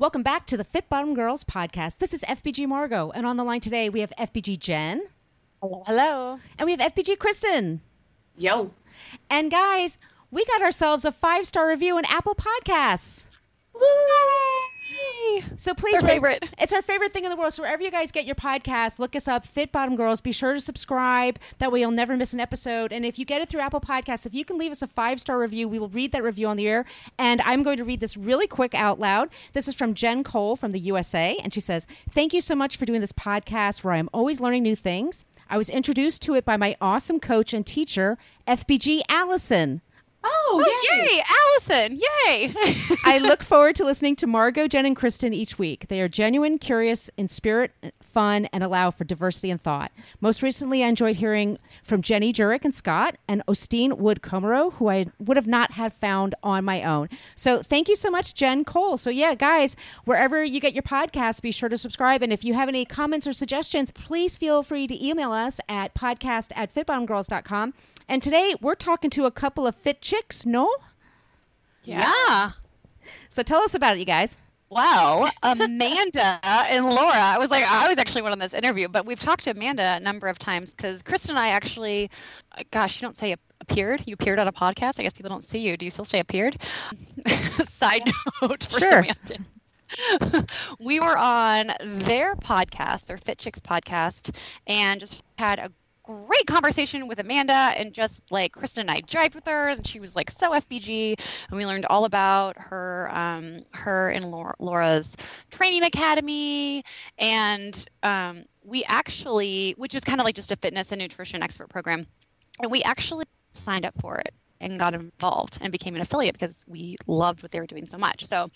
Welcome back to the Fit Bottomed Girls podcast. This is FBG Margot, and on the line today we have FBG Jen. Hello, hello. And we have FBG Kristen. Yo. And guys, we got ourselves a five star review on Apple Podcasts. Yay! So please, Our favorite. It's our favorite thing in the world. So wherever you guys get your podcast, look us up, Fit Bottomed Girls. Be sure to subscribe. That way you'll never miss an episode. And if you get it through Apple Podcasts, if you can leave us a five star review, we will read that review on the air. And I'm going to read this really quick out loud. This is from Jen Cole from the USA, and she says, "Thank you so much for doing this podcast, where I'm always learning new things." I was introduced to it by my awesome coach and teacher, FBG Allison. Oh, Oh, yay, Allison! Yay! I look forward to listening to Margot, Jen, and Kristen each week. They are genuine, curious, in spirit, fun, and allow for diversity and thought. Most recently, I enjoyed hearing from Jenny Jurek and Scott and Osteen Wood Comero, who I would have not have found on my own. So thank you so much, Jen Cole. So yeah, guys, wherever you get your podcast, be sure to subscribe. And if you have any comments or suggestions, please feel free to email us at podcast at fitbottomedgirls.com. And today we're talking to a couple of fit chicks, no? yeah. So tell us about it, you guys. Wow, Amanda and Laura. I was like, I was actually one on this interview, but we've talked to Amanda a number of times because Kristen and I actually, gosh, you don't say appeared. You appeared on a podcast. I guess people don't see you. Do you still say appeared? Side note for Sure. Amanda. we were on their podcast, their Fit Chicks podcast, and just had a great conversation with Amanda and just like Kristen and I drived with her and she was like so FBG and we learned all about her um, her and Laura, Laura's training academy and um, we actually which is kind of like just a fitness and nutrition expert program and we actually signed up for it and got involved and became an affiliate because we loved what they were doing so much. So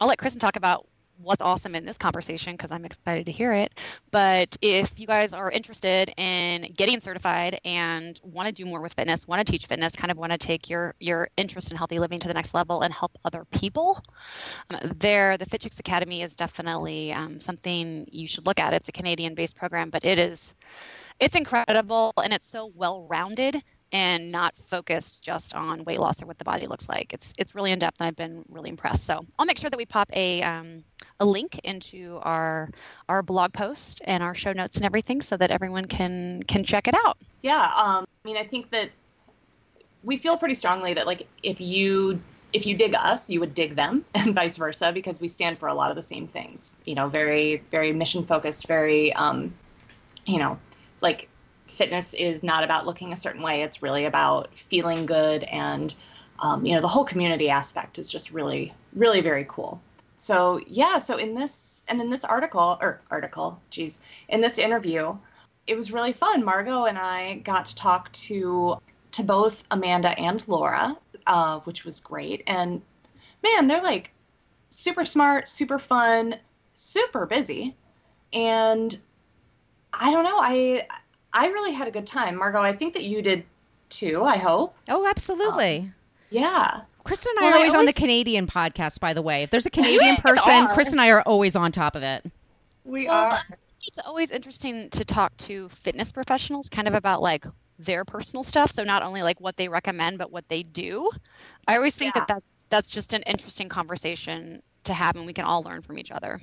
I'll let Kristen talk about what's awesome in this conversation because I'm excited to hear it. But if you guys are interested in getting certified and want to do more with fitness, want to teach fitness, kind of want to take your your interest in healthy living to the next level and help other people, um, there the Fit Academy is definitely um, something you should look at. It's a Canadian-based program, but it is it's incredible and it's so well-rounded and not focused just on weight loss or what the body looks like. It's it's really in depth, and I've been really impressed. So I'll make sure that we pop a um, a link into our our blog post and our show notes and everything, so that everyone can can check it out. Yeah, um, I mean, I think that we feel pretty strongly that like if you if you dig us, you would dig them, and vice versa, because we stand for a lot of the same things. You know, very very mission focused, very um, you know, like fitness is not about looking a certain way. It's really about feeling good, and um, you know, the whole community aspect is just really really very cool. So yeah, so in this and in this article or article, geez, in this interview, it was really fun. Margot and I got to talk to to both Amanda and Laura, uh, which was great. And man, they're like super smart, super fun, super busy, and I don't know. I I really had a good time, Margot. I think that you did too. I hope. Oh, absolutely. Um, yeah. Kristen and I Well, are I always on the Canadian podcast, by the way. If there's a Canadian person, are. Chris and I are always on top of it. We Well, it's always interesting to talk to fitness professionals, kind of about like their personal stuff. So not only like what they recommend, but what they do. I always think Yeah. that, that that's just an interesting conversation to have, and we can all learn from each other.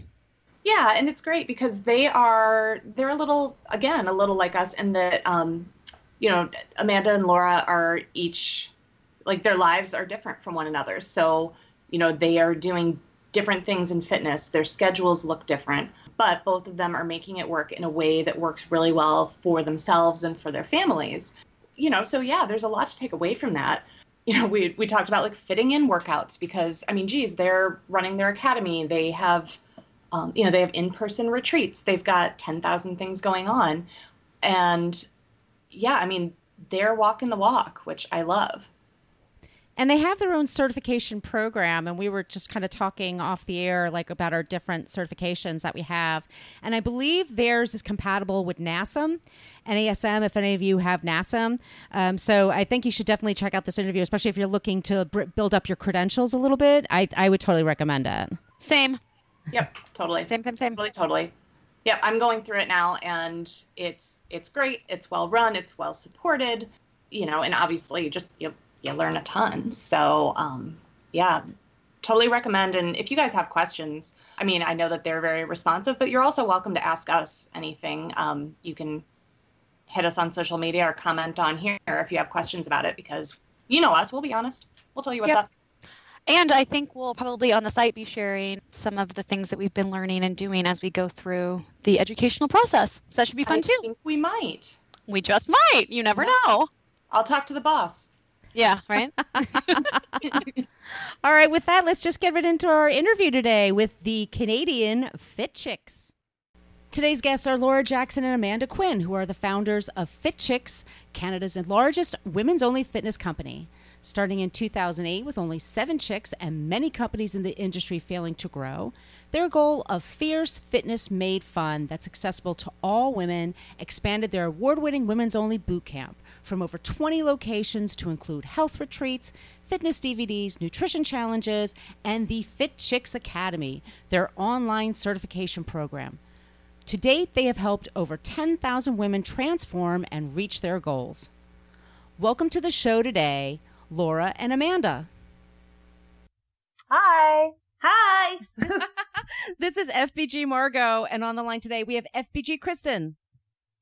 Yeah, and it's great because they are they're a little again a little like us in that um, you know Amanda and Laura are each like their lives are different from one another. So you know they are doing different things in fitness. Their schedules look different, but both of them are making it work in a way that works really well for themselves and for their families. You know, so yeah, there's a lot to take away from that. You know, we we talked about like fitting in workouts because I mean, geez, they're running their academy. They have um, you know they have in-person retreats they've got 10,000 things going on and yeah i mean they're walking the walk which i love And they have their own certification program. And we were just kind of talking off the air, like about our different certifications that we have. And I believe theirs is compatible with NASM, NASM, if any of you have NASM. Um, so I think you should definitely check out this interview, especially if you're looking to br- build up your credentials a little bit. I, I would totally recommend it. Same. Yep, totally. Same, same, same. Totally, totally. Yep, I'm going through it now, and it's it's great. It's well run. It's well supported. You know, and obviously, just you you learn a ton. So, um, yeah, totally recommend. And if you guys have questions, I mean, I know that they're very responsive, but you're also welcome to ask us anything. Um, you can hit us on social media or comment on here if you have questions about it, because you know us. We'll be honest. We'll tell you what's Yep. up. And I think we'll probably on the site be sharing some of the things that we've been learning and doing as we go through the educational process. So that should be fun I too. think we might. We just might. You never Yeah. know. I'll talk to the boss. Yeah, right? All right, with that, let's just get right into our interview today with the Canadian Fit Chicks. Today's guests are Laura Jackson and Amanda Quinn, who are the founders of Fit Chicks, Canada's largest women's only fitness company. Starting in 2008 with only seven chicks and many companies in the industry failing to grow, their goal of fierce fitness made fun that's accessible to all women expanded their award winning women's only boot camp from over 20 locations to include health retreats, fitness DVDs, nutrition challenges, and the Fit Chicks Academy, their online certification program. To date, they have helped over 10,000 women transform and reach their goals. Welcome to the show today, Laura and Amanda. Hi. Hi. This is FBG Margot, and on the line today we have FBG Kristen.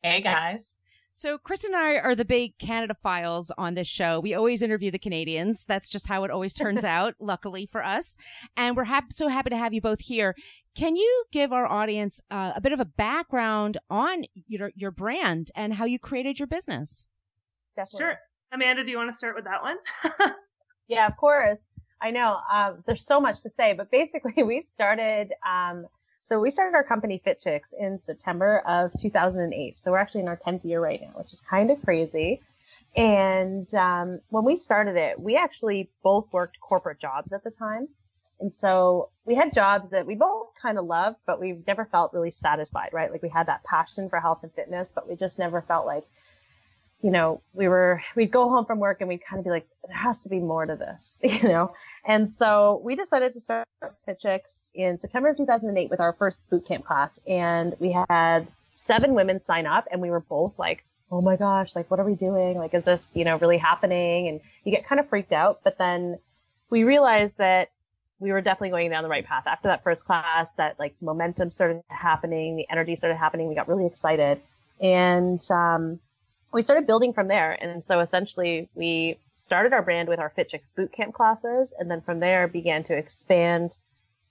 Hey guys. So, Kristen and I are the big Canadaphiles on this show. We always interview the Canadians. That's just how it always turns out, luckily for us. And we're hap- so happy to have you both here. Can you give our audience uh, a bit of a background on your, your brand and how you created your business? Definitely. Sure. Amanda, do you want to start with that one? Yeah, of course. I know. Um, there's so much to say, but basically, we started. Um, so we started our company Fit Chicks in September of 2008. So we're actually in our 10th year right now, which is kind of crazy. And um, when we started it, we actually both worked corporate jobs at the time. And so we had jobs that we both kind of loved, but we've never felt really satisfied, right? Like we had that passion for health and fitness, but we just never felt like, you know, we were, we'd go home from work and we'd kind of be like, there has to be more to this, you know? And so we decided to start Fit Chicks in September of 2008 with our first boot camp class. And we had seven women sign up and we were both like, oh my gosh, like, what are we doing? Like, is this, you know, really happening? And you get kind of freaked out. But then we realized that we were definitely going down the right path. After that first class, that like momentum started happening, the energy started happening. We got really excited. And, um, we started building from there. And so essentially we started our brand with our Fit Chicks bootcamp classes. And then from there began to expand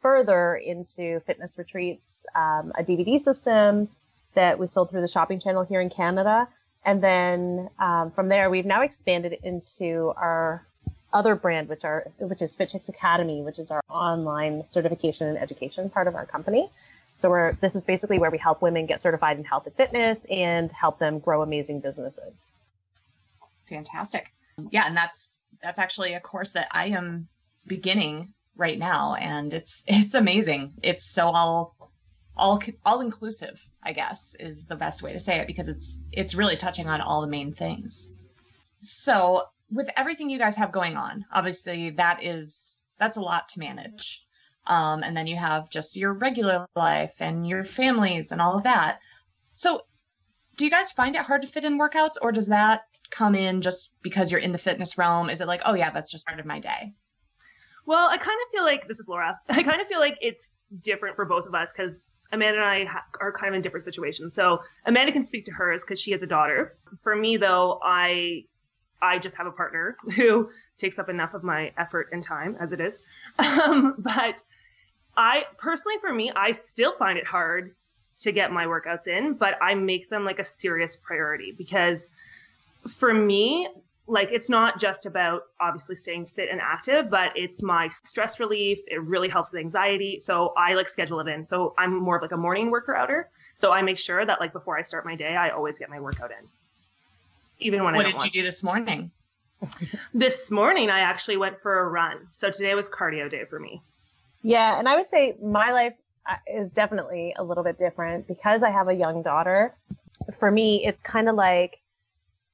further into fitness retreats, um, a DVD system that we sold through the shopping channel here in Canada. And then um, from there, we've now expanded into our other brand, which are which is Fit Chicks Academy, which is our online certification and education part of our company. So we're this is basically where we help women get certified in health and fitness and help them grow amazing businesses. Fantastic. Yeah, and that's that's actually a course that I am beginning right now and it's it's amazing. It's so all all all inclusive, I guess, is the best way to say it because it's it's really touching on all the main things. So, with everything you guys have going on, obviously that is that's a lot to manage. Um, and then you have just your regular life and your families and all of that. So, do you guys find it hard to fit in workouts, or does that come in just because you're in the fitness realm? Is it like, oh yeah, that's just part of my day? Well, I kind of feel like this is Laura. I kind of feel like it's different for both of us because Amanda and I ha- are kind of in different situations. So Amanda can speak to hers because she has a daughter. For me, though, I I just have a partner who takes up enough of my effort and time as it is. Um, but I personally, for me, I still find it hard to get my workouts in, but I make them like a serious priority because for me, like it's not just about obviously staying fit and active, but it's my stress relief. It really helps with anxiety. So I like schedule it in. So I'm more of like a morning worker outer. So I make sure that like before I start my day, I always get my workout in. Even when I What did you do this morning? This morning, I actually went for a run. So today was cardio day for me. Yeah, and I would say my life uh, is definitely a little bit different because I have a young daughter. For me, it's kind of like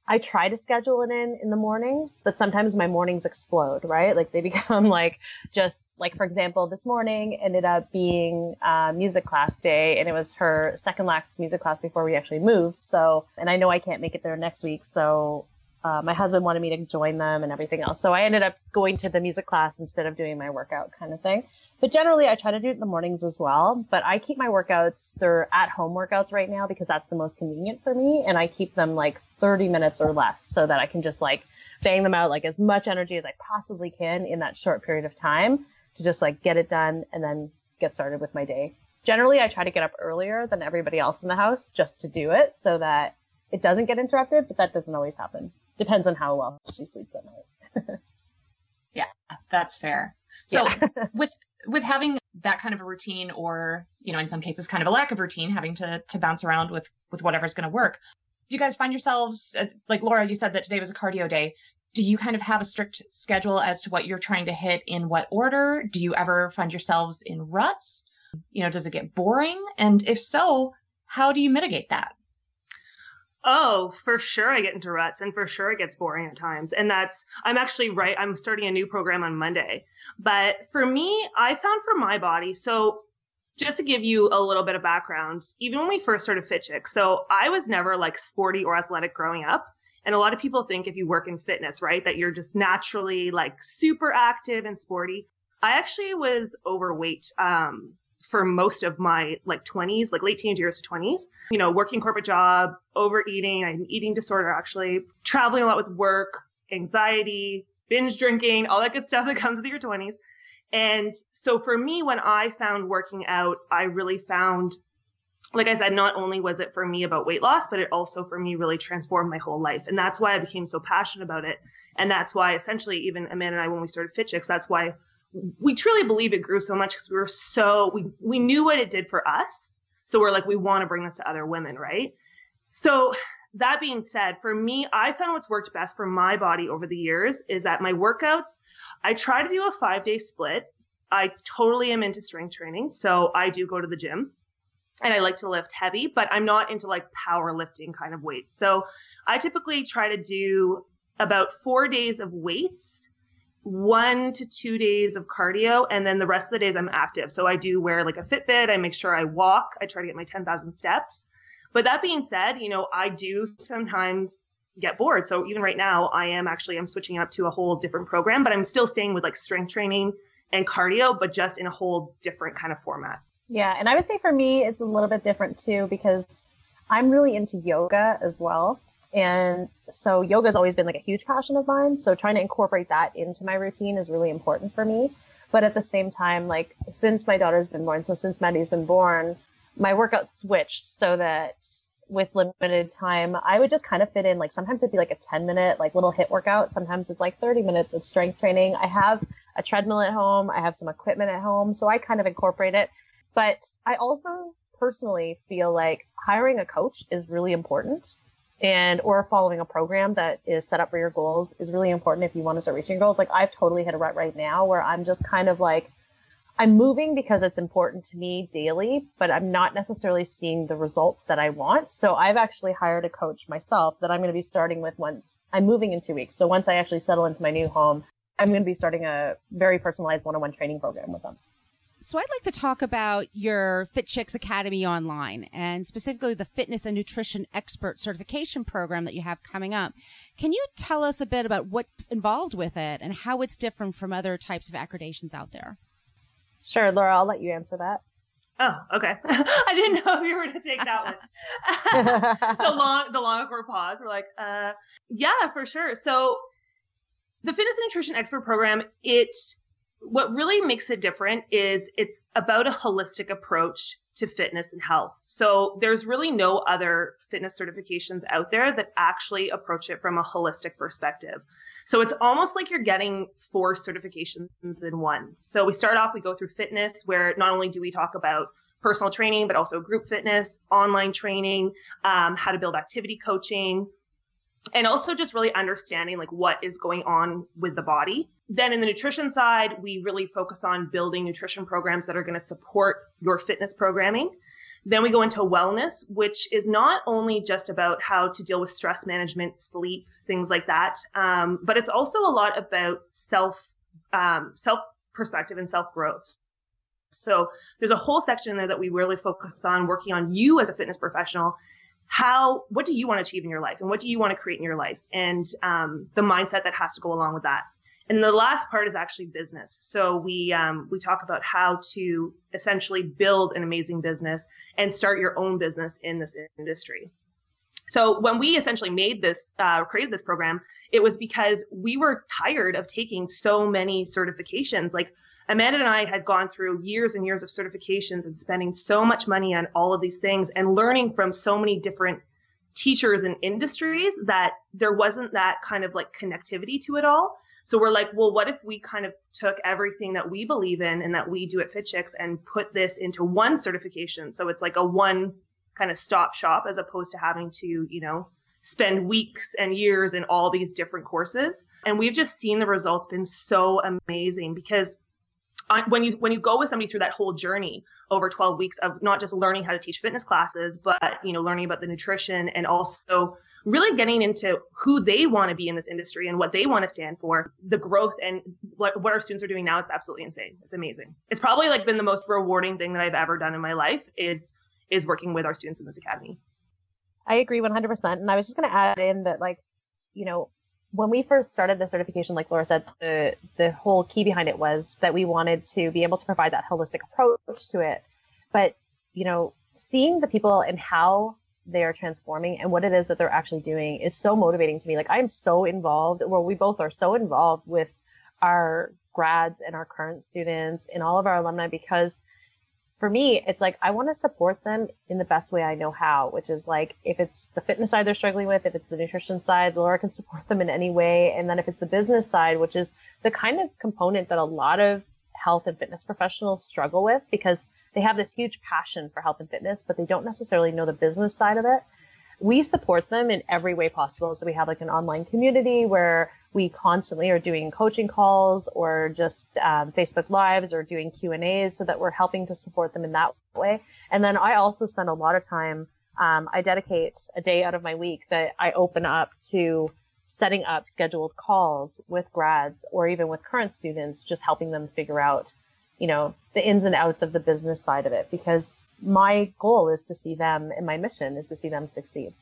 I try to schedule it in in the mornings, but sometimes my mornings explode, right? Like they become like just like for example, this morning ended up being uh, music class day, and it was her second last music class before we actually moved. So, and I know I can't make it there next week, so uh, my husband wanted me to join them and everything else. So I ended up going to the music class instead of doing my workout kind of thing. But generally, I try to do it in the mornings as well. But I keep my workouts, they're at home workouts right now because that's the most convenient for me. And I keep them like 30 minutes or less so that I can just like bang them out like as much energy as I possibly can in that short period of time to just like get it done and then get started with my day. Generally, I try to get up earlier than everybody else in the house just to do it so that it doesn't get interrupted, but that doesn't always happen. Depends on how well she sleeps at night. yeah, that's fair. So Yeah. with with having that kind of a routine or, you know, in some cases kind of a lack of routine, having to to bounce around with with whatever's going to work. Do you guys find yourselves uh, like Laura you said that today was a cardio day. Do you kind of have a strict schedule as to what you're trying to hit in what order? Do you ever find yourselves in ruts? You know, does it get boring? And if so, how do you mitigate that? Oh, for sure I get into ruts and for sure it gets boring at times. And that's, I'm actually right. I'm starting a new program on Monday. But for me, I found for my body, so just to give you a little bit of background, even when we first started Fit Chick, so I was never like sporty or athletic growing up. And a lot of people think if you work in fitness, right, that you're just naturally like super active and sporty. I actually was overweight um, for most of my like 20s, like late teenage years to 20s. You know, working corporate job, overeating, I had an eating disorder actually, traveling a lot with work, anxiety, binge drinking, all that good stuff that comes with your 20s. And so for me, when I found working out, I really found, like I said, not only was it for me about weight loss, but it also for me really transformed my whole life. And that's why I became so passionate about it. And that's why essentially even Amanda and I, when we started Fit Chicks, that's why we truly believe it grew so much because we were so we we knew what it did for us. So we're like we want to bring this to other women right? So that being said for me i found what's worked best for my body over the years is that my workouts i try to do a five day split. I totally am into strength training so i do go to the gym and i like to lift heavy but i'm not into like powerlifting kind of weights. So i typically try to do about four days of weights one to two days of cardio and then the rest of the days i'm active. So i do wear like a fitbit. I make sure i walk. I try to get my 10000 steps. But that being said you know i do sometimes get bored. So even right now i am actually i'm switching up to a whole different program but i'm still staying with like strength training and cardio but just in a whole different kind of format. Yeah, and I would say for me, it's a little bit different too because I'm really into yoga as well. And so yoga has always been like a huge passion of mine. So trying to incorporate that into my routine is really important for me. But at the same time, like since my daughter's been born, so since Maddie's been born, my workout switched so that with limited time, I would just kind of fit in like sometimes it'd be like a 10 minute like little HIIT workout. Sometimes it's like 30 minutes of strength training. I have a treadmill at home. I have some equipment at home. So I kind of incorporate it. But I also personally feel like hiring a coach is really important and or following a program that is set up for your goals is really important if you want to start reaching goals. Like I've totally hit a rut right now where I'm just kind of like I'm moving because it's important to me daily, but I'm not necessarily seeing the results that I want. So I've actually hired a coach myself that I'm going to be starting with once I'm moving in two weeks. So once I actually settle into my new home, I'm going to be starting a very personalized one-on-one training program with them. So I'd like to talk about your Fit Chicks Academy online and specifically the fitness and nutrition expert certification program that you have coming up. Can you tell us a bit about what's involved with it and how it's different from other types of accreditations out there? Sure, Laura, I'll let you answer that. oh okay i didn't know if you were going to take that one the long the long awkward pause we're like uh yeah for sure so the fitness and nutrition expert program it what really makes it different is it's about a holistic approach to fitness and health so there's really no other fitness certifications out there that actually approach it from a holistic perspective so it's almost like you're getting four certifications in one so we start off we go through fitness where not only do we talk about personal training, but also group fitness, online training, um, how to build activity coaching. and also just really understanding like what is going on with the body. Then in the nutrition side, we really focus on building nutrition programs that are going to support your fitness programming. Then we go into wellness, which is not only just about how to deal with stress management, sleep, things like that, um, but it's also a lot about self um, self perspective and self growth. So there's a whole section there that we really focus on working on you as a fitness professional how what do you want to achieve in your life and what do you want to create in your life and um, the mindset that has to go along with that and the last part is actually business. So we um, we talk about how to essentially build an amazing business and start your own business in this industry. So when we essentially made this uh, created this program it was because we were tired of taking so many certifications. Like Amanda and I had gone through years and years of certifications and spending so much money on all of these things and learning from so many different teachers and industries that there wasn't that kind of like connectivity to it all. So we're like, well, what if we kind of took everything that we believe in and that we do at FitChicks and put this into one certification? So it's like a one kind of stop shop as opposed to having to, you know, spend weeks and years in all these different courses. And we've just seen the results been so amazing because when you when you go with somebody through that whole journey over 12 weeks of not just learning how to teach fitness classes but you know learning about the nutrition and also really getting into who they want to be in this industry and what they want to stand for the growth and what, what our students are doing now it's absolutely insane. It's amazing. It's probably like been the most rewarding thing that i've ever done in my life is is working with our students in this academy. I agree 100% and i was just going to add in that like you know when we first started the certification, like Laura said, the the whole key behind it was that we wanted to be able to provide that holistic approach to it. But you know, seeing the people and how they are transforming and what it is that they're actually doing is so motivating to me. Like I'm so involved, well, we both are so involved with our grads and our current students and all of our alumni because for me, it's like I want to support them in the best way I know how, which is like if it's the fitness side they're struggling with, if it's the nutrition side, Laura can support them in any way. And then if it's the business side, which is the kind of component that a lot of health and fitness professionals struggle with because they have this huge passion for health and fitness, but they don't necessarily know the business side of it. We support them in every way possible. So we have like an online community where we constantly are doing coaching calls or just um, Facebook lives or doing Q and A's so that we're helping to support them in that way. And then I also spend a lot of time. Um, I dedicate a day out of my week that I open up to setting up scheduled calls with grads or even with current students, just helping them figure out, you know, the ins and outs of the business side of it. Because my goal is to see them, and my mission is to see them succeed.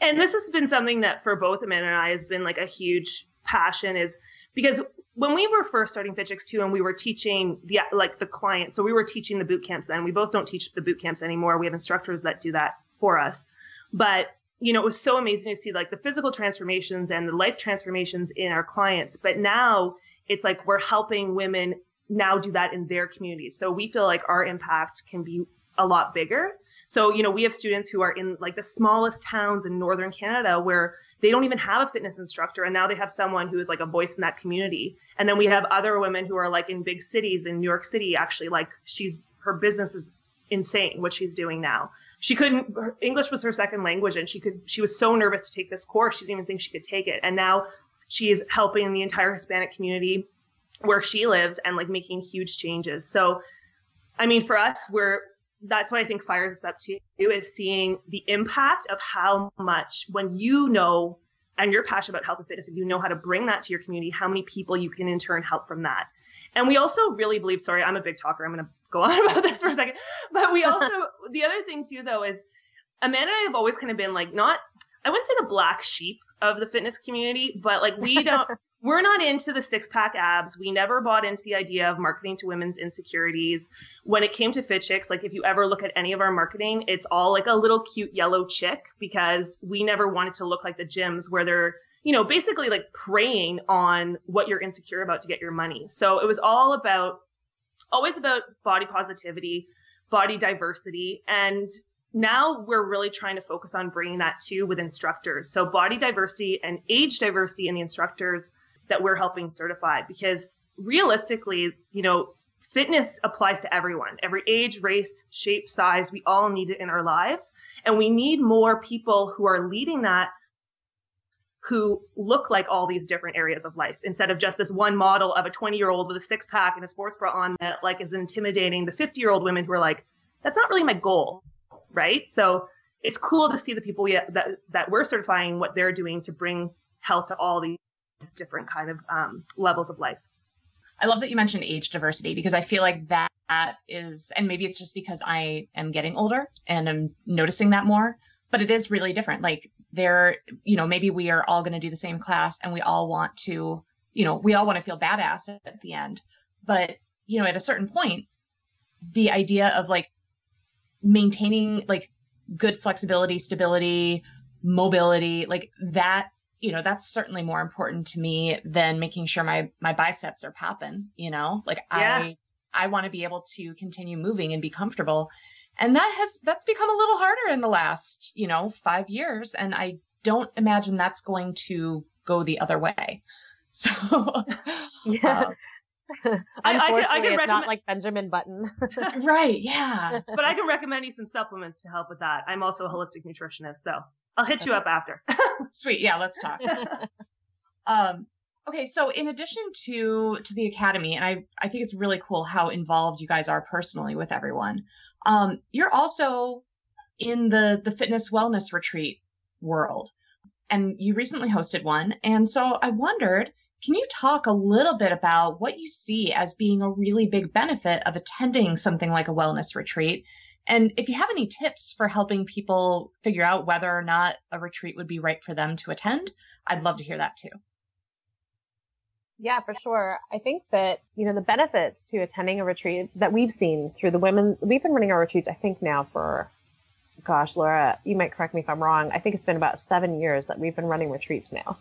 And this has been something that for both Amanda and I has been like a huge passion is because when we were first starting FitChicks too, and we were teaching the like the client, so we were teaching the boot camps then. We both don't teach the boot camps anymore. We have instructors that do that for us. But you know, it was so amazing to see like the physical transformations and the life transformations in our clients. But now it's like we're helping women now do that in their communities. So we feel like our impact can be a lot bigger. So, you know, we have students who are in like the smallest towns in northern Canada where they don't even have a fitness instructor and now they have someone who is like a voice in that community and then we have other women who are like in big cities in new york city actually like she's her business is insane what she's doing now she couldn't english was her second language and she could she was so nervous to take this course she didn't even think she could take it and now she is helping the entire hispanic community where she lives and like making huge changes so i mean for us we're that's what I think fires us up too is seeing the impact of how much when you know and you're passionate about health and fitness and you know how to bring that to your community, how many people you can in turn help from that. And we also really believe, sorry, I'm a big talker. I'm going to go on about this for a second. But we also, the other thing too, though, is Amanda and I have always kind of been like, not, I wouldn't say the black sheep of the fitness community, but like we don't, we're not into the six pack abs. We never bought into the idea of marketing to women's insecurities. When it came to fit chicks, like if you ever look at any of our marketing, it's all like a little cute yellow chick because we never wanted to look like the gyms where they're, you know, basically like preying on what you're insecure about to get your money. So it was all about, always about body positivity, body diversity. And now we're really trying to focus on bringing that to with instructors. So body diversity and age diversity in the instructors that we're helping certify because realistically, you know, fitness applies to everyone, every age, race, shape, size. We all need it in our lives. And we need more people who are leading that who look like all these different areas of life instead of just this one model of a 20 year old with a six pack and a sports bra on that like is intimidating the 50 year old women who are like, that's not really my goal. Right. So it's cool to see the people we, that, that we're certifying what they're doing to bring health to all these different kind of um, levels of life. I love that you mentioned age diversity because I feel like that is, and maybe it's just because I am getting older and I'm noticing that more, but it is really different. Like there, you know, maybe we are all going to do the same class and we all want to, you know, we all want to feel badass at the end. But, you know, at a certain point, the idea of like maintaining like good flexibility, stability, mobility, like that you know that's certainly more important to me than making sure my my biceps are popping you know? Like yeah. i i want to be able to continue moving and be comfortable. And that has that's become a little harder in the last you know 5 years and i don't imagine that's going to go the other way. So yeah. um, Unfortunately, I, I, can, I can it's recommend... not like Benjamin Button. right, yeah. But I can recommend you some supplements to help with that. I'm also a holistic nutritionist, so I'll hit you up after. Sweet. Yeah, let's talk. um, okay, so in addition to to the academy, and I I think it's really cool how involved you guys are personally with everyone. Um, you're also in the the fitness wellness retreat world, and you recently hosted one. And so I wondered, can you talk a little bit about what you see as being a really big benefit of attending something like a wellness retreat? And if you have any tips for helping people figure out whether or not a retreat would be right for them to attend, I'd love to hear that too. Yeah, for sure. I think that, you know, the benefits to attending a retreat that we've seen through the women, we've been running our retreats, I think now for, gosh, Laura, you might correct me if I'm wrong. I think it's been about seven years that we've been running retreats now.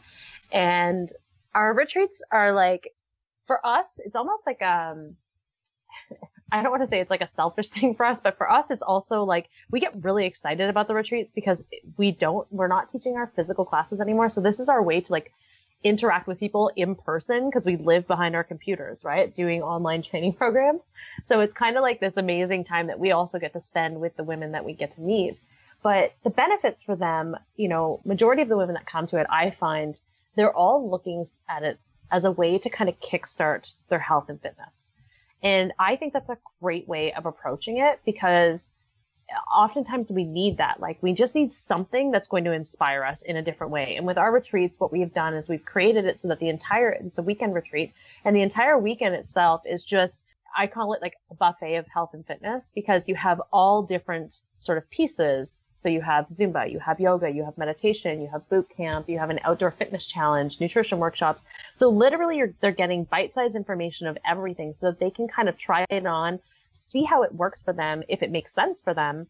And our retreats are like, for us, it's almost like, um, I don't want to say it's like a selfish thing for us, but for us, it's also like we get really excited about the retreats because we don't, we're not teaching our physical classes anymore. So this is our way to like interact with people in person because we live behind our computers, right? Doing online training programs. So it's kind of like this amazing time that we also get to spend with the women that we get to meet. But the benefits for them, you know, majority of the women that come to it, I find they're all looking at it as a way to kind of kickstart their health and fitness. And I think that's a great way of approaching it because oftentimes we need that. Like we just need something that's going to inspire us in a different way. And with our retreats, what we've done is we've created it so that the entire, it's a weekend retreat and the entire weekend itself is just, I call it like a buffet of health and fitness because you have all different sort of pieces so you have Zumba, you have yoga, you have meditation, you have boot camp, you have an outdoor fitness challenge, nutrition workshops. So literally they're getting bite-sized information of everything so that they can kind of try it on, see how it works for them, if it makes sense for them.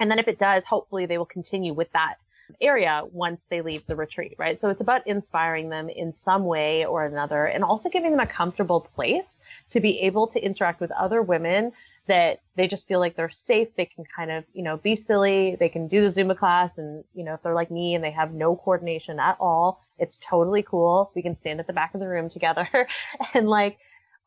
And then if it does, hopefully they will continue with that area once they leave the retreat, right? So it's about inspiring them in some way or another and also giving them a comfortable place to be able to interact with other women that they just feel like they're safe. They can kind of, you know, be silly. They can do the Zumba class. And, you know, if they're like me and they have no coordination at all, it's totally cool. We can stand at the back of the room together. and like,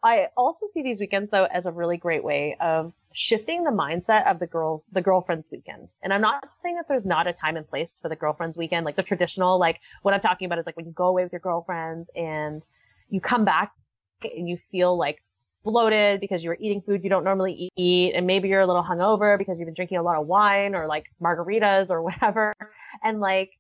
I also see these weekends though as a really great way of shifting the mindset of the girls, the girlfriends weekend. And I'm not saying that there's not a time and place for the girlfriends weekend, like the traditional, like what I'm talking about is like when you go away with your girlfriends and you come back and you feel like bloated because you were eating food you don't normally eat and maybe you're a little hungover because you've been drinking a lot of wine or like margaritas or whatever and like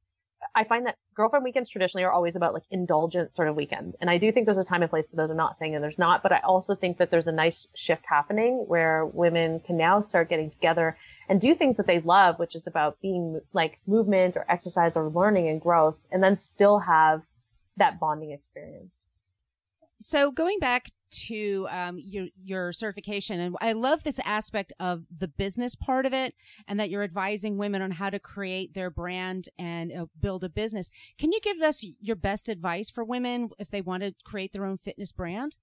I find that girlfriend weekends traditionally are always about like indulgent sort of weekends. And I do think there's a time and place for those. I'm not saying that there's not, but I also think that there's a nice shift happening where women can now start getting together and do things that they love, which is about being like movement or exercise or learning and growth, and then still have that bonding experience. So going back to um, your your certification, and I love this aspect of the business part of it, and that you're advising women on how to create their brand and uh, build a business. Can you give us your best advice for women if they want to create their own fitness brand?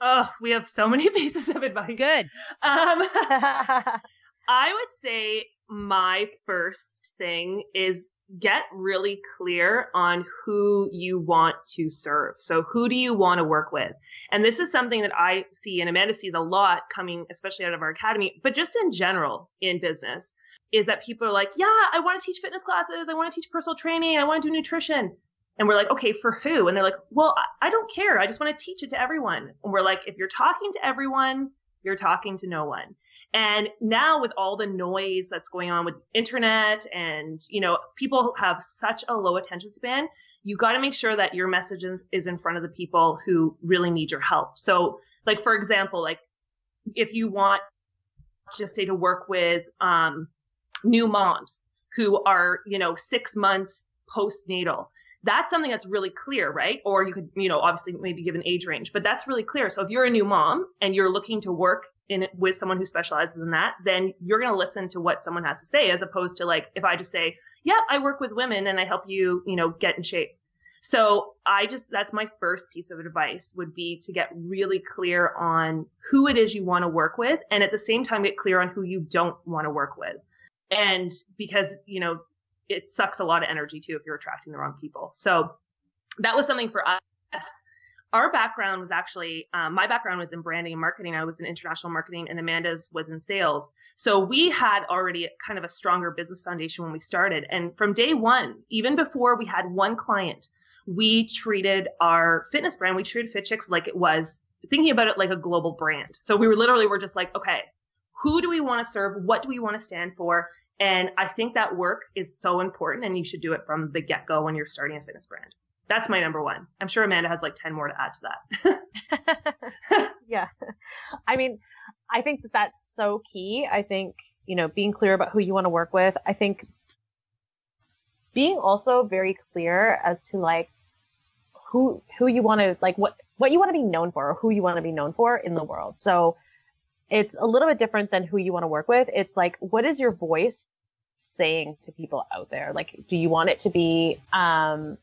Oh, we have so many pieces of advice. Good. Um, I would say my first thing is get really clear on who you want to serve. So who do you want to work with? And this is something that I see and Amanda sees a lot coming, especially out of our academy, but just in general in business is that people are like, yeah, I want to teach fitness classes. I want to teach personal training. I want to do nutrition. And we're like, okay, for who? And they're like, well, I don't care. I just want to teach it to everyone. And we're like, if you're talking to everyone, you're talking to no one. And now with all the noise that's going on with internet and, you know, people have such a low attention span, you got to make sure that your message is in front of the people who really need your help. So like, for example, like if you want just say to work with, um, new moms who are, you know, six months postnatal, that's something that's really clear, right? Or you could, you know, obviously maybe give an age range, but that's really clear. So if you're a new mom and you're looking to work in with someone who specializes in that, then you're going to listen to what someone has to say as opposed to like if I just say, "Yeah, I work with women and I help you, you know, get in shape." So I just that's my first piece of advice would be to get really clear on who it is you want to work with and at the same time get clear on who you don't want to work with. And because, you know, it sucks a lot of energy too if you're attracting the wrong people. So that was something for us our background was actually um, my background was in branding and marketing. I was in international marketing and amanda's was in sales. So we had already kind of a stronger business foundation when we started. And from day one even before we had one client we treated our fitness brand we treated fit chicks like it was thinking about it like a global brand. So we were literally were just like okay who do we want to serve? What do we want to stand for? And i think that work is so important and you should do it from the get-go when you're starting a fitness brand that's my number one. I'm sure Amanda has like 10 more to add to that. yeah. I mean, I think that that's so key. I think, you know, being clear about who you want to work with. I think being also very clear as to like who who you want to like what what you want to be known for or who you want to be known for in the world. So it's a little bit different than who you want to work with. It's like what is your voice saying to people out there? Like do you want it to be um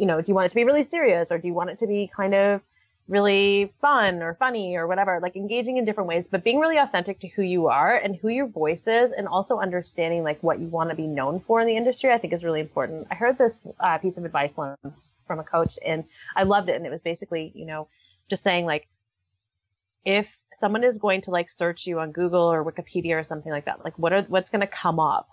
you know, do you want it to be really serious or do you want it to be kind of really fun or funny or whatever, like engaging in different ways, but being really authentic to who you are and who your voice is and also understanding like what you want to be known for in the industry, I think is really important. I heard this uh, piece of advice once from a coach and I loved it. And it was basically, you know, just saying like, if someone is going to like search you on Google or Wikipedia or something like that, like what are, what's going to come up?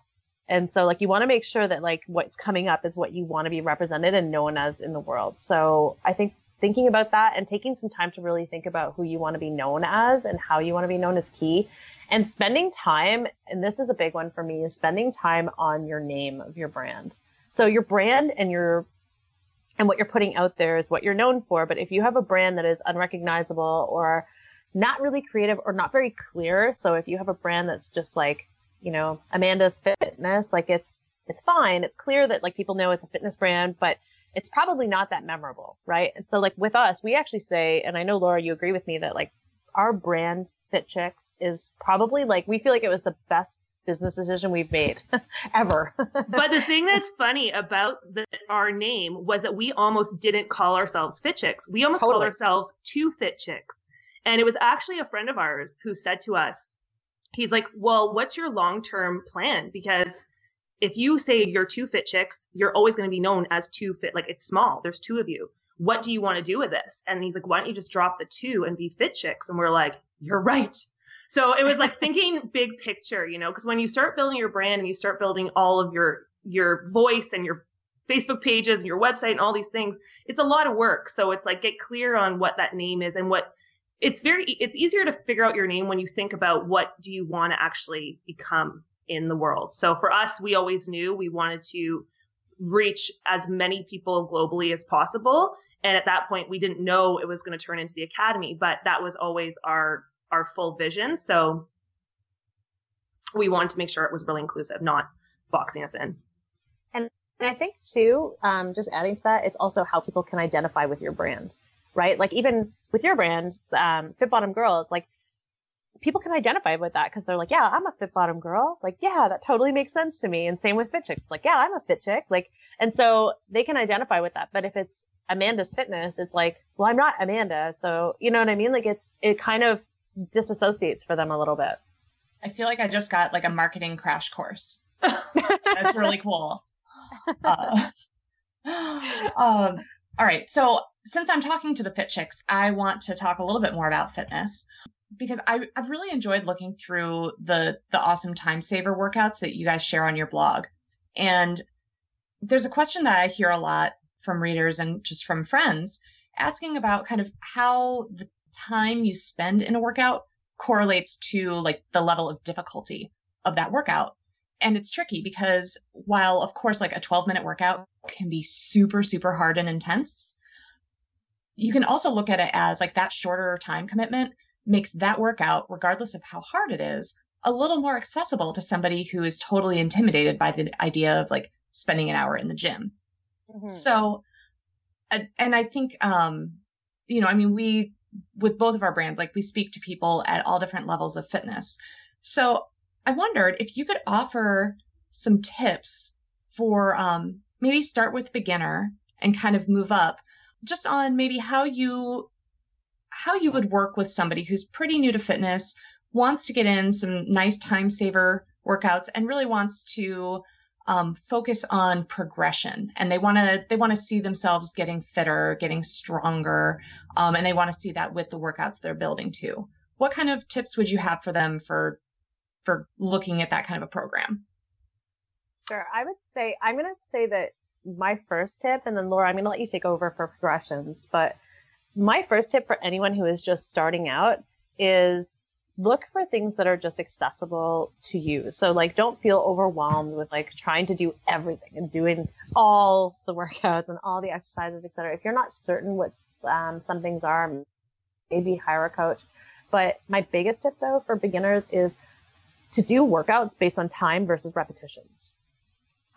And so like you want to make sure that like what's coming up is what you want to be represented and known as in the world. So I think thinking about that and taking some time to really think about who you want to be known as and how you want to be known is key. And spending time, and this is a big one for me, is spending time on your name of your brand. So your brand and your and what you're putting out there is what you're known for. But if you have a brand that is unrecognizable or not really creative or not very clear, so if you have a brand that's just like you know, Amanda's fitness, like it's it's fine. It's clear that like people know it's a fitness brand, but it's probably not that memorable, right? And so like with us, we actually say, and I know Laura, you agree with me that like our brand Fit Chicks is probably like we feel like it was the best business decision we've made ever. but the thing that's funny about the, our name was that we almost didn't call ourselves Fit Chicks. We almost totally. called ourselves Two Fit Chicks. And it was actually a friend of ours who said to us, he's like, well, what's your long term plan? Because if you say you're two fit chicks, you're always going to be known as two fit. Like it's small. There's two of you. What do you want to do with this? And he's like, why don't you just drop the two and be fit chicks? And we're like, you're right. So it was like thinking big picture, you know, because when you start building your brand and you start building all of your your voice and your Facebook pages and your website and all these things, it's a lot of work. So it's like get clear on what that name is and what it's very it's easier to figure out your name when you think about what do you want to actually become in the world. So for us, we always knew we wanted to reach as many people globally as possible. And at that point, we didn't know it was going to turn into the academy, but that was always our our full vision. So we wanted to make sure it was really inclusive, not boxing us in. And I think too, um, just adding to that, it's also how people can identify with your brand right? Like even with your brand, um, Fit Bottomed Girls, like people can identify with that because they're like, yeah, I'm a fit bottom girl. Like, yeah, that totally makes sense to me. And same with fit chicks. Like, yeah, I'm a fit chick. Like, and so they can identify with that. But if it's Amanda's fitness, it's like, well, I'm not Amanda. So, you know what I mean? Like it's, it kind of disassociates for them a little bit. I feel like I just got like a marketing crash course. That's really cool. Uh, um, all right. So since I'm talking to the Fit Chicks, I want to talk a little bit more about fitness because I, have really enjoyed looking through the the awesome time saver workouts that you guys share on your blog. And there's a question that I hear a lot from readers and just from friends asking about kind of how the time you spend in a workout correlates to like the level of difficulty of that workout. And it's tricky because while of course like a 12 minute workout can be super super hard and intense, you can also look at it as like that shorter time commitment makes that workout regardless of how hard it is a little more accessible to somebody who is totally intimidated by the idea of like spending an hour in the gym. Mm-hmm. So and I think um you know, I mean we with both of our brands like we speak to people at all different levels of fitness. So I wondered if you could offer some tips for um, maybe start with beginner and kind of move up just on maybe how you how you would work with somebody who's pretty new to fitness wants to get in some nice time saver workouts and really wants to um, focus on progression. And they want to they want to see themselves getting fitter getting stronger um, and they want to see that with the workouts they're building too. What kind of tips would you have for them for for looking at that kind of a program? Sure. I would say, I'm going to say that my first tip, and then Laura, I'm going to let you take over for progressions, but my first tip for anyone who is just starting out is look for things that are just accessible to you. So like don't feel overwhelmed with like trying to do everything and doing all the workouts and all the exercises, etc. If you're not certain what um, some things are, maybe hire a coach. But my biggest tip though for beginners is to do workouts based on time versus repetitions.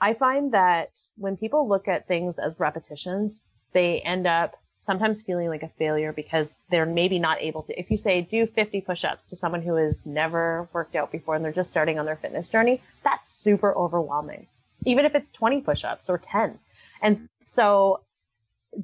I find that when people look at things as repetitions, they end up sometimes feeling like a failure because they're maybe not able to. If you say do 50 push ups to someone who has never worked out before and they're just starting on their fitness journey, that's super overwhelming. Even if it's 20 push ups or 10. And so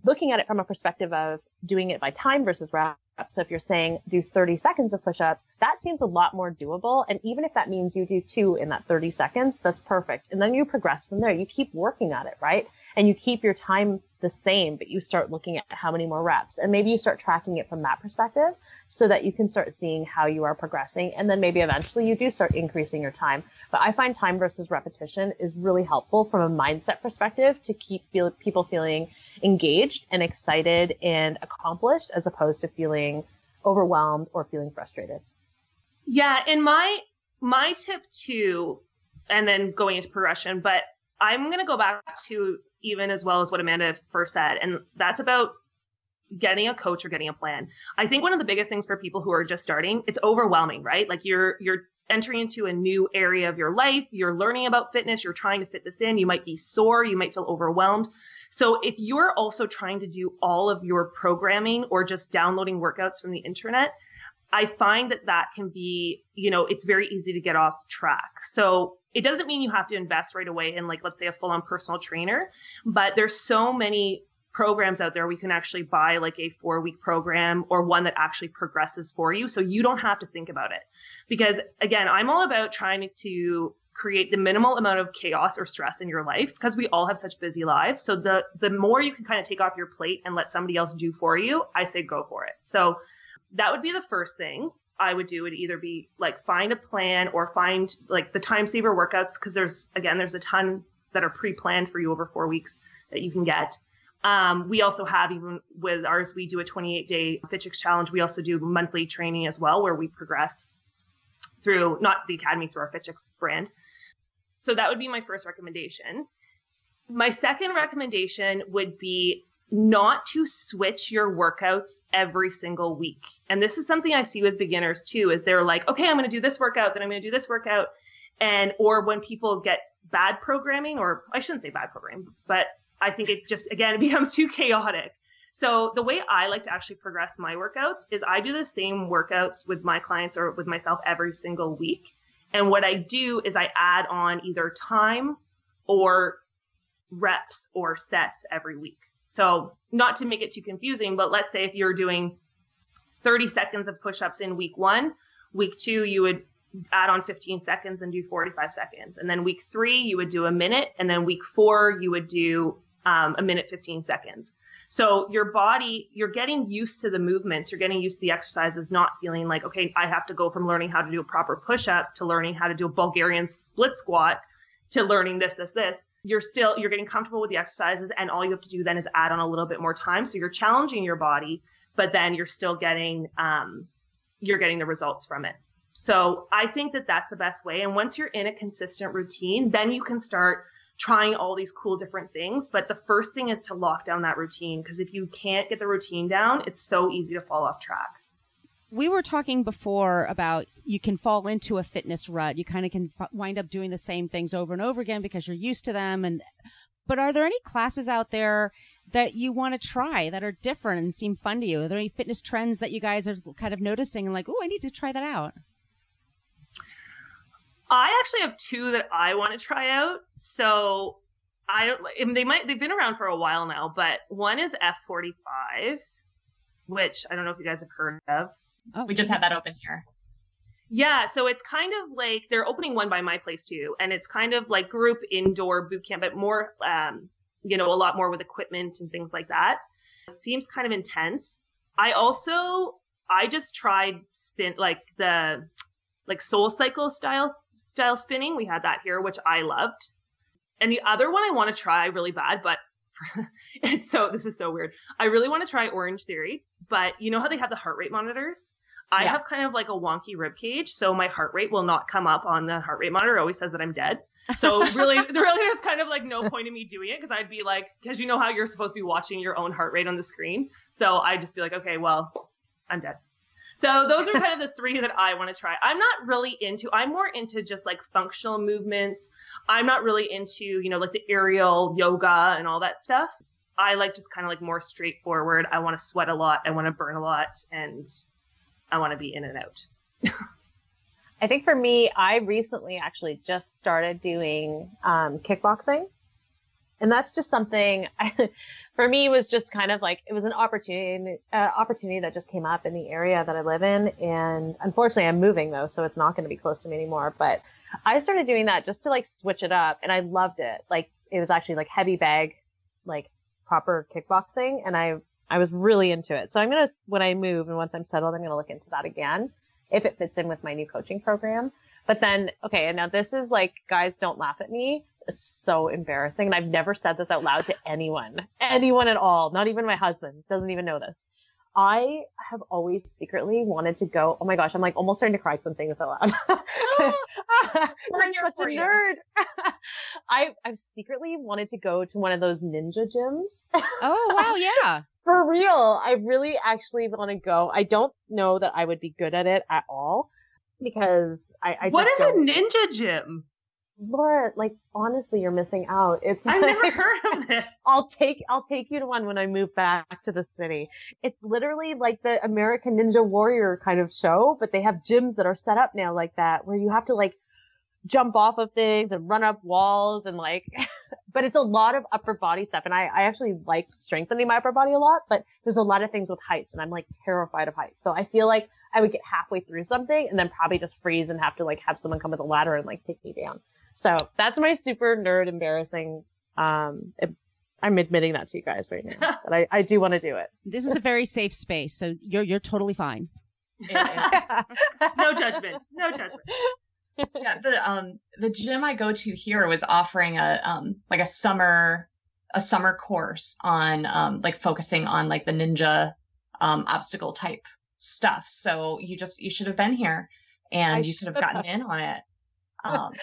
looking at it from a perspective of doing it by time versus rep, so if you're saying do 30 seconds of push-ups, that seems a lot more doable. And even if that means you do two in that 30 seconds, that's perfect. And then you progress from there. You keep working at it, right? And you keep your time the same, but you start looking at how many more reps. And maybe you start tracking it from that perspective so that you can start seeing how you are progressing. And then maybe eventually you do start increasing your time. But I find time versus repetition is really helpful from a mindset perspective to keep feel, people feeling engaged and excited and accomplished as opposed to feeling overwhelmed or feeling frustrated. Yeah, and my my tip too, and then going into progression, but I'm gonna go back to even as well as what Amanda first said, and that's about getting a coach or getting a plan. I think one of the biggest things for people who are just starting, it's overwhelming, right? Like you're you're entering into a new area of your life, you're learning about fitness, you're trying to fit this in, you might be sore, you might feel overwhelmed. So if you're also trying to do all of your programming or just downloading workouts from the internet, I find that that can be, you know, it's very easy to get off track. So it doesn't mean you have to invest right away in like let's say a full-on personal trainer, but there's so many programs out there we can actually buy like a 4-week program or one that actually progresses for you so you don't have to think about it. Because again, I'm all about trying to create the minimal amount of chaos or stress in your life because we all have such busy lives. So the the more you can kind of take off your plate and let somebody else do for you, I say go for it. So that would be the first thing I would do would either be like find a plan or find like the time saver workouts because there's again there's a ton that are pre-planned for you over 4 weeks that you can get. Um, we also have even with ours we do a 28 day FitChicks challenge. We also do monthly training as well where we progress through not the academy through our FitChicks brand so that would be my first recommendation. My second recommendation would be not to switch your workouts every single week. And this is something I see with beginners too is they're like, "Okay, I'm going to do this workout, then I'm going to do this workout." And or when people get bad programming or I shouldn't say bad programming, but I think it just again it becomes too chaotic. So the way I like to actually progress my workouts is I do the same workouts with my clients or with myself every single week. And what I do is I add on either time or reps or sets every week. So, not to make it too confusing, but let's say if you're doing 30 seconds of push ups in week one, week two, you would add on 15 seconds and do 45 seconds. And then week three, you would do a minute. And then week four, you would do um, a minute 15 seconds. So your body, you're getting used to the movements, you're getting used to the exercises, not feeling like, okay, I have to go from learning how to do a proper push up to learning how to do a Bulgarian split squat to learning this, this, this. you're still you're getting comfortable with the exercises and all you have to do then is add on a little bit more time so you're challenging your body but then you're still getting um, you're getting the results from it so i think that that's the best way and once you're in a consistent routine then you can start trying all these cool different things but the first thing is to lock down that routine because if you can't get the routine down it's so easy to fall off track we were talking before about you can fall into a fitness rut. You kind of can f- wind up doing the same things over and over again because you're used to them. And but are there any classes out there that you want to try that are different and seem fun to you? Are there any fitness trends that you guys are kind of noticing and like, oh, I need to try that out? I actually have two that I want to try out. So I don't. They might. They've been around for a while now, but one is F45, which I don't know if you guys have heard of. Oh. We just had that open here. Yeah, so it's kind of like they're opening one by my place too, and it's kind of like group indoor boot camp, but more, um, you know, a lot more with equipment and things like that. It seems kind of intense. I also, I just tried spin like the like Soul Cycle style style spinning. We had that here, which I loved. And the other one I want to try really bad, but it's so this is so weird. I really want to try Orange Theory, but you know how they have the heart rate monitors? I yeah. have kind of like a wonky rib cage, so my heart rate will not come up on the heart rate monitor. It always says that I'm dead. So really, really, there's kind of like no point in me doing it because I'd be like, because you know how you're supposed to be watching your own heart rate on the screen. So I'd just be like, okay, well, I'm dead. So those are kind of the three that I want to try. I'm not really into. I'm more into just like functional movements. I'm not really into you know like the aerial yoga and all that stuff. I like just kind of like more straightforward. I want to sweat a lot. I want to burn a lot, and I want to be in and out. I think for me, I recently actually just started doing um, kickboxing. And that's just something I, for me was just kind of like it was an opportunity uh, opportunity that just came up in the area that I live in and unfortunately I'm moving though so it's not going to be close to me anymore but I started doing that just to like switch it up and I loved it like it was actually like heavy bag like proper kickboxing and I I was really into it. So I'm going to, when I move and once I'm settled, I'm going to look into that again if it fits in with my new coaching program. But then, okay, and now this is like, guys, don't laugh at me. It's so embarrassing. And I've never said this out loud to anyone, anyone at all, not even my husband doesn't even know this. I have always secretly wanted to go. Oh my gosh, I'm like almost starting to cry because I'm saying this out loud. I'm such a nerd. I I've secretly wanted to go to one of those ninja gyms. oh wow, yeah. For real, I really actually want to go. I don't know that I would be good at it at all because I. I what is a ninja gym? Laura, like honestly, you're missing out. It's I've never heard of it. I'll take I'll take you to one when I move back to the city. It's literally like the American Ninja Warrior kind of show, but they have gyms that are set up now like that where you have to like jump off of things and run up walls and like but it's a lot of upper body stuff and I, I actually like strengthening my upper body a lot but there's a lot of things with heights and i'm like terrified of heights so i feel like i would get halfway through something and then probably just freeze and have to like have someone come with a ladder and like take me down so that's my super nerd embarrassing. Um, it, I'm admitting that to you guys right now, but I, I do want to do it. This is a very safe space, so you're you're totally fine. no judgment. No judgment. Yeah, the um the gym I go to here was offering a um like a summer a summer course on um like focusing on like the ninja um obstacle type stuff. So you just you should have been here and I you should have gotten in on it. Um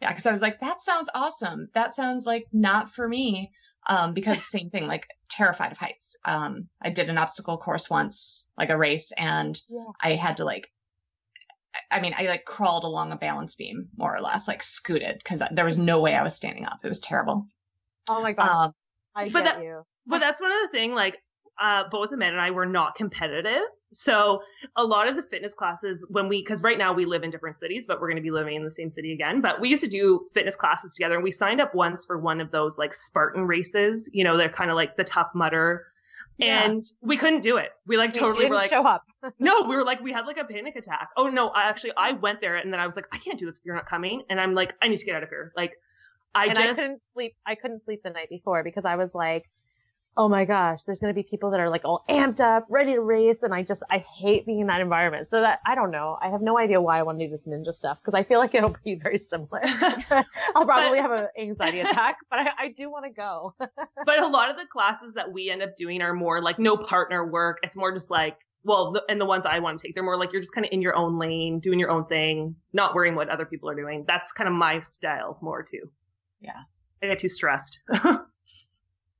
yeah, because I was like, that sounds awesome. That sounds like not for me. Um, because same thing, like terrified of heights. Um, I did an obstacle course once, like a race, and yeah. I had to like, I mean, I like crawled along a balance beam more or less, like scooted because there was no way I was standing up. It was terrible. Oh my god, um, I but get that, you. But that's one of the thing. Like, uh, both Amanda and I were not competitive. So a lot of the fitness classes when we, cause right now we live in different cities, but we're going to be living in the same city again. But we used to do fitness classes together and we signed up once for one of those like Spartan races. You know, they're kind of like the Tough Mudder. Yeah. And we couldn't do it. We like totally we were like show up. no, we were like we had like a panic attack. Oh no, I actually I went there and then I was like I can't do this if you're not coming and I'm like I need to get out of here. Like I and just I couldn't sleep. I couldn't sleep the night before because I was like, oh my gosh, there's going to be people that are like all amped up, ready to race. And I just, I hate being in that environment. So that, I don't know. I have no idea why I want to do this ninja stuff because I feel like it'll be very similar. I'll probably have an anxiety attack, but I, I do want to go. but a lot of the classes that we end up doing are more like no partner work. It's more just like, well, the, and the ones I want to take, they're more like you're just kind of in your own lane, doing your own thing, not worrying what other people are doing. That's kind of my style more too. Yeah. I get too stressed.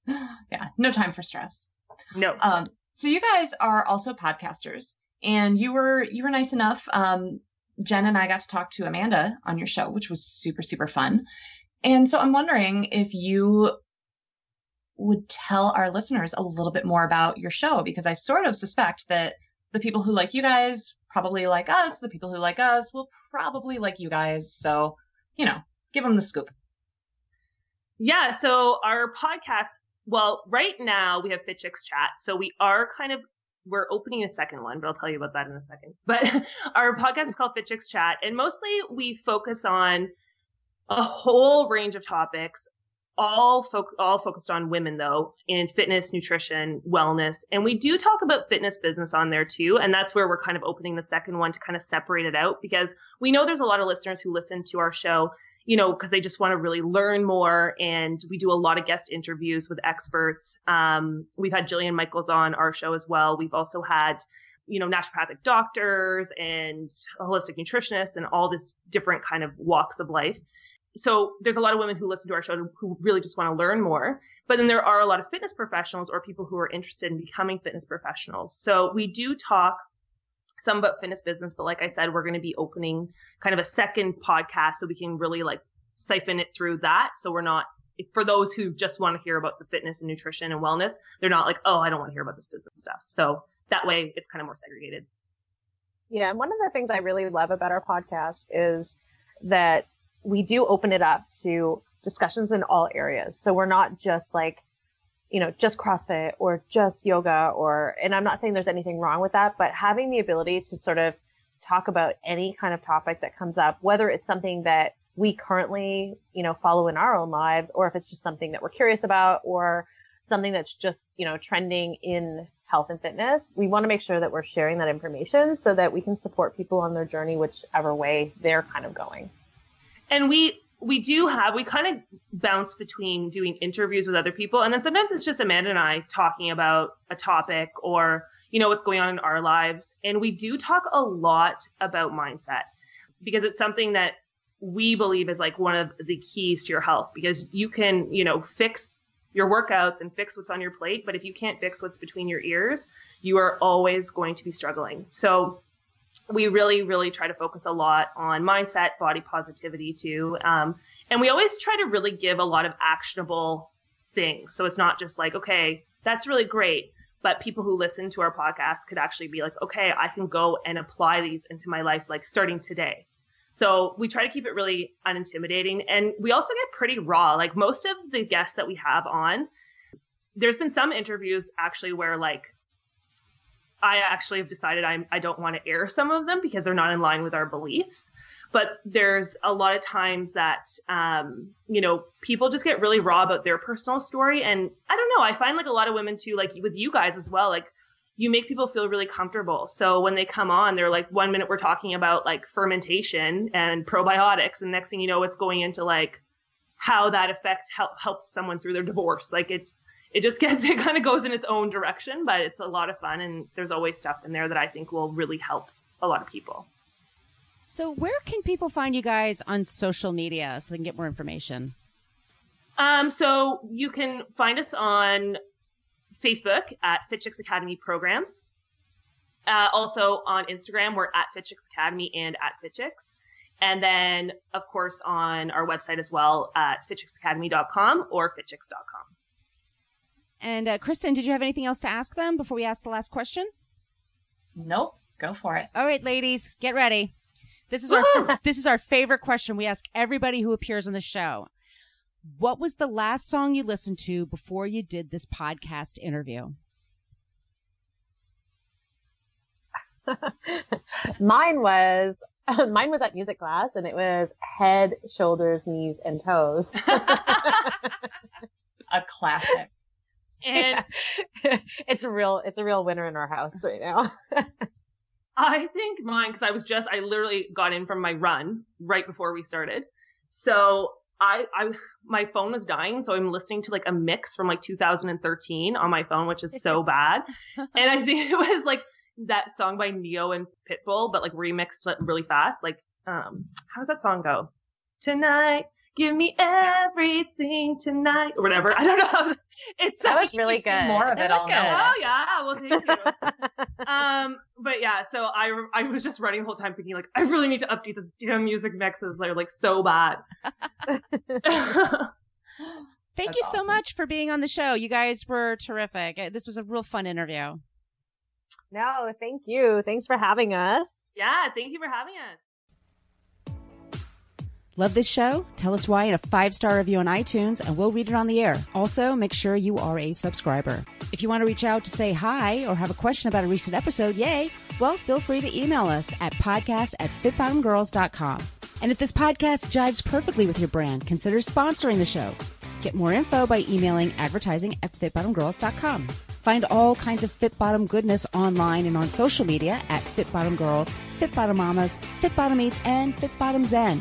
yeah, no time for stress. No. Um, so you guys are also podcasters, and you were you were nice enough. Um, Jen and I got to talk to Amanda on your show, which was super super fun. And so I'm wondering if you would tell our listeners a little bit more about your show because I sort of suspect that the people who like you guys probably like us. The people who like us will probably like you guys. So, you know, give them the scoop. Yeah. So our podcast well, right now we have Fit Chicks Chat. So we are kind of we're opening a second one, but I'll tell you about that in a second. But our podcast is called Fit Chicks Chat, and mostly we focus on a whole range of topics, all fo- all focused on women though, in fitness, nutrition, wellness, and we do talk about fitness business on there too. And that's where we're kind of opening the second one to kind of separate it out because we know there's a lot of listeners who listen to our show you know, because they just want to really learn more. And we do a lot of guest interviews with experts. Um, we've had Jillian Michaels on our show as well. We've also had, you know, naturopathic doctors and holistic nutritionists and all this different kind of walks of life. So there's a lot of women who listen to our show who really just want to learn more. But then there are a lot of fitness professionals or people who are interested in becoming fitness professionals. So we do talk some about fitness business, but like I said, we're going to be opening kind of a second podcast so we can really like siphon it through that. So we're not for those who just want to hear about the fitness and nutrition and wellness, they're not like, oh, I don't want to hear about this business stuff. So that way it's kind of more segregated. Yeah. And one of the things I really love about our podcast is that we do open it up to discussions in all areas. So we're not just like you know, just CrossFit or just yoga or, and I'm not saying there's anything wrong with that, but having the ability to sort of talk about any kind of topic that comes up, whether it's something that we currently, you know, follow in our own lives, or if it's just something that we're curious about or something that's just, you know, trending in health and fitness, we want to make sure that we're sharing that information so that we can support people on their journey, whichever way they're kind of going. And we, we do have we kind of bounce between doing interviews with other people and then sometimes it's just amanda and i talking about a topic or you know what's going on in our lives and we do talk a lot about mindset because it's something that we believe is like one of the keys to your health because you can you know fix your workouts and fix what's on your plate but if you can't fix what's between your ears you are always going to be struggling. So we really, really try to focus a lot on mindset, body positivity too. Um, and we always try to really give a lot of actionable things. So it's not just like, okay, that's really great. But people who listen to our podcast could actually be like, okay, I can go and apply these into my life, like starting today. So we try to keep it really unintimidating. And we also get pretty raw. Like most of the guests that we have on, there's been some interviews actually where like I actually have decided I'm, I don't want to air some of them because they're not in line with our beliefs. But there's a lot of times that, um, you know, people just get really raw about their personal story. And I don't know, I find like a lot of women too, like with you guys as well, like you make people feel really comfortable. So when they come on, they're like, one minute we're talking about like fermentation and probiotics. And next thing you know, it's going into like how that effect help help someone through their divorce. Like it's, it just gets it kind of goes in its own direction, but it's a lot of fun and there's always stuff in there that I think will really help a lot of people. So where can people find you guys on social media so they can get more information? Um, so you can find us on Facebook at Fit Chicks Academy Programs. Uh, also on Instagram, we're at Fit Chicks Academy and at Fit Chicks. And then, of course, on our website as well at fitchicksacademy.com or fitchicks.com. And uh, Kristen, did you have anything else to ask them before we ask the last question? Nope. Go for it. All right, ladies, get ready. This is our this is our favorite question we ask everybody who appears on the show. What was the last song you listened to before you did this podcast interview? mine was mine was at music class and it was head, shoulders, knees, and toes. A classic. And it's a real it's a real winner in our house right now. I think mine because I was just I literally got in from my run right before we started. So I I my phone was dying, so I'm listening to like a mix from like 2013 on my phone, which is so bad. and I think it was like that song by Ne-Yo and Pitbull, but like remixed really fast. Like um how does that song go? Tonight give me everything tonight or whatever. I don't know. It's That such was really good. More of That it was all good. now. Oh yeah, well thank you. um, but yeah, so I I was just running the whole time thinking like I really need to update this damn music mixes. They're like so bad. Thank That's you so awesome. much for being on the show. You guys were terrific. Uh, This was a real fun interview. no, thank you. Thanks for having us. yeah, thank you for having us. Love this show? Tell us why in a five star review on iTunes and we'll read it on the air. Also, make sure you are a subscriber. If you want to reach out to say hi or have a question about a recent episode, yay, well, feel free to email us at podcast at fitbottomedgirls.com. And if this podcast jives perfectly with your brand, consider sponsoring the show. Get more info by emailing advertising at fitbottomedgirls.com. Find all kinds of Fit Bottom goodness online and on social media at Fit Bottomed Girls, Fit Bottomed Mamas, Fit Bottomed Eats, and Fit Bottomed Zen.